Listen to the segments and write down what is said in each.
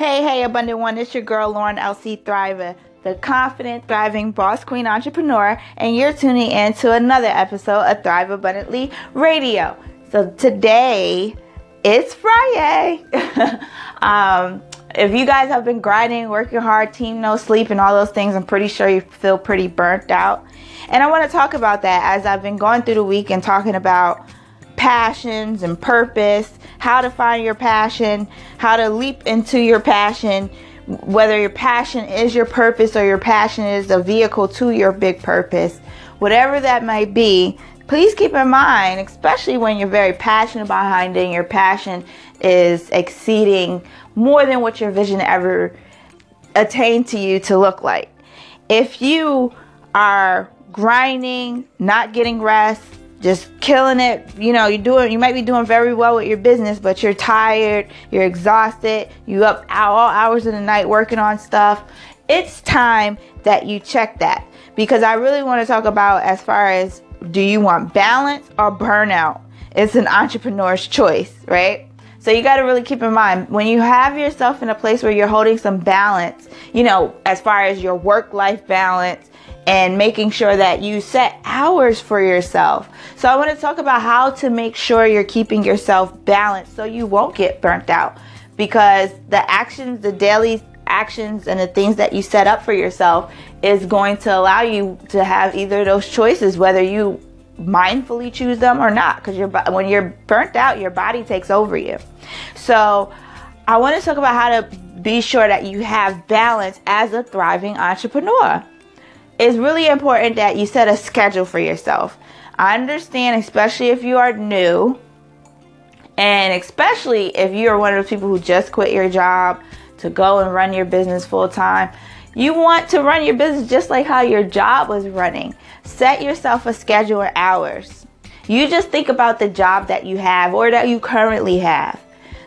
Hey, hey, Abundant One, it's your girl Lauren LC Thriver, the confident, thriving boss queen entrepreneur, and you're tuning in to another episode of Thrive Abundantly Radio. So today it's Friday. um, if you guys have been grinding, working hard, team no sleep, and all those things, I'm pretty sure you feel pretty burnt out. And I want to talk about that as I've been going through the week and talking about passions and purpose, how to find your passion, how to leap into your passion, whether your passion is your purpose or your passion is a vehicle to your big purpose, whatever that might be. Please keep in mind, especially when you're very passionate behind it and your passion is exceeding more than what your vision ever attained to you to look like. If you are grinding, not getting rest, just killing it. You know, you're doing, you might be doing very well with your business, but you're tired, you're exhausted, you up all hours of the night working on stuff. It's time that you check that because I really want to talk about as far as do you want balance or burnout? It's an entrepreneur's choice, right? So you got to really keep in mind when you have yourself in a place where you're holding some balance, you know, as far as your work life balance and making sure that you set hours for yourself. So I want to talk about how to make sure you're keeping yourself balanced so you won't get burnt out. Because the actions, the daily actions and the things that you set up for yourself is going to allow you to have either those choices whether you mindfully choose them or not. Because when you're burnt out your body takes over you. So i want to talk about how to be sure that you have balance as a thriving entrepreneur it's really important that you set a schedule for yourself. I understand, especially if you are new, and especially if you are one of those people who just quit your job to go and run your business full time. You want to run your business just like how your job was running. Set yourself a schedule of hours. You just think about the job that you have or that you currently have.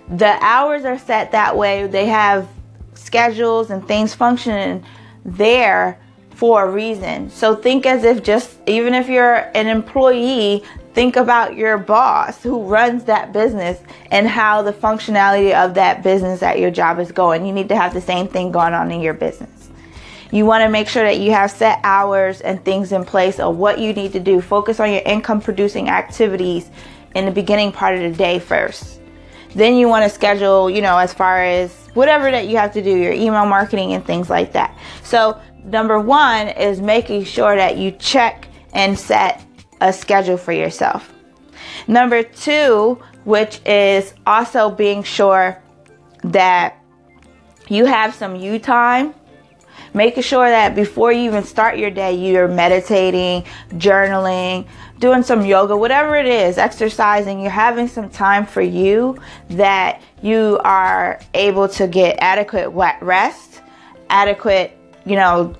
The hours are set that way. They have schedules and things functioning there for a reason. So think as if just, even if you're an employee, think about your boss who runs that business and how the functionality of that business at your job is going. You need to have the same thing going on in your business. You want to make sure that you have set hours and things in place of what you need to do. Focus on your income producing activities in the beginning part of the day first. Then you want to schedule, you know, as far as whatever that you have to do, your email marketing and things like that. So number one is making sure that you check and set a schedule for yourself. Number two, which is also being sure that you have some you time. Making sure that before you even start your day, you're meditating, journaling, doing some yoga, whatever it is, exercising, you're having some time for you that you are able to get adequate rest, adequate you know,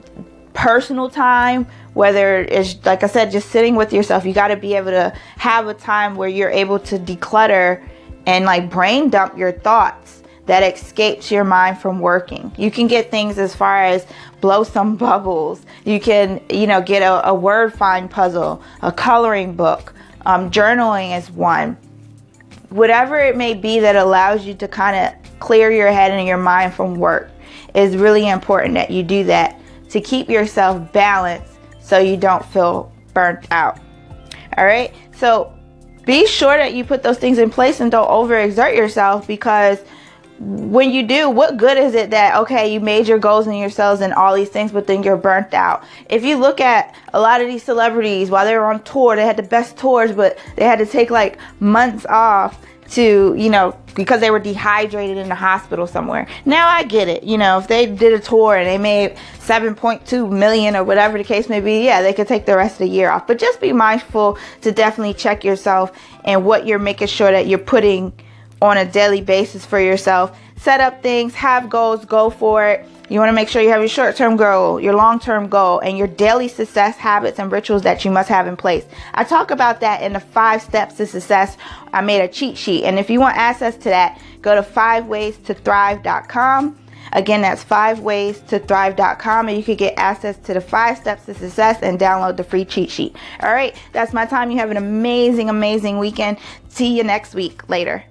personal time, whether it's like I said, just sitting with yourself. You got to be able to have a time where you're able to declutter and like brain dump your thoughts that escapes your mind from working. You can get things as far as blow some bubbles. You can, you know, get a, a word find puzzle, a coloring book, um, journaling is one. Whatever it may be that allows you to kind of clear your head and your mind from work is really important that you do that to keep yourself balanced so you don't feel burnt out. All right. So be sure that you put those things in place and don't overexert yourself because when you do, what good is it that, okay, you made your goals and yourselves and all these things, but then you're burnt out? If you look at a lot of these celebrities while they were on tour, they had the best tours, but they had to take like months off to, you know, because they were dehydrated in the hospital somewhere. Now I get it. You know, if they did a tour and they made 7.2 million or whatever the case may be, yeah, they could take the rest of the year off. But just be mindful to definitely check yourself and what you're making sure that you're putting on a daily basis for yourself. Set up things, have goals, go for it. You want to make sure you have your short term goal, your long term goal, and your daily success habits and rituals that you must have in place. I talk about that in the five steps to success. I made a cheat sheet. And if you want access to that, go to five ways to thrive.com. Again, that's five ways to thrive.com, and you can get access to the five steps to success and download the free cheat sheet. All right, that's my time. You have an amazing, amazing weekend. See you next week. Later.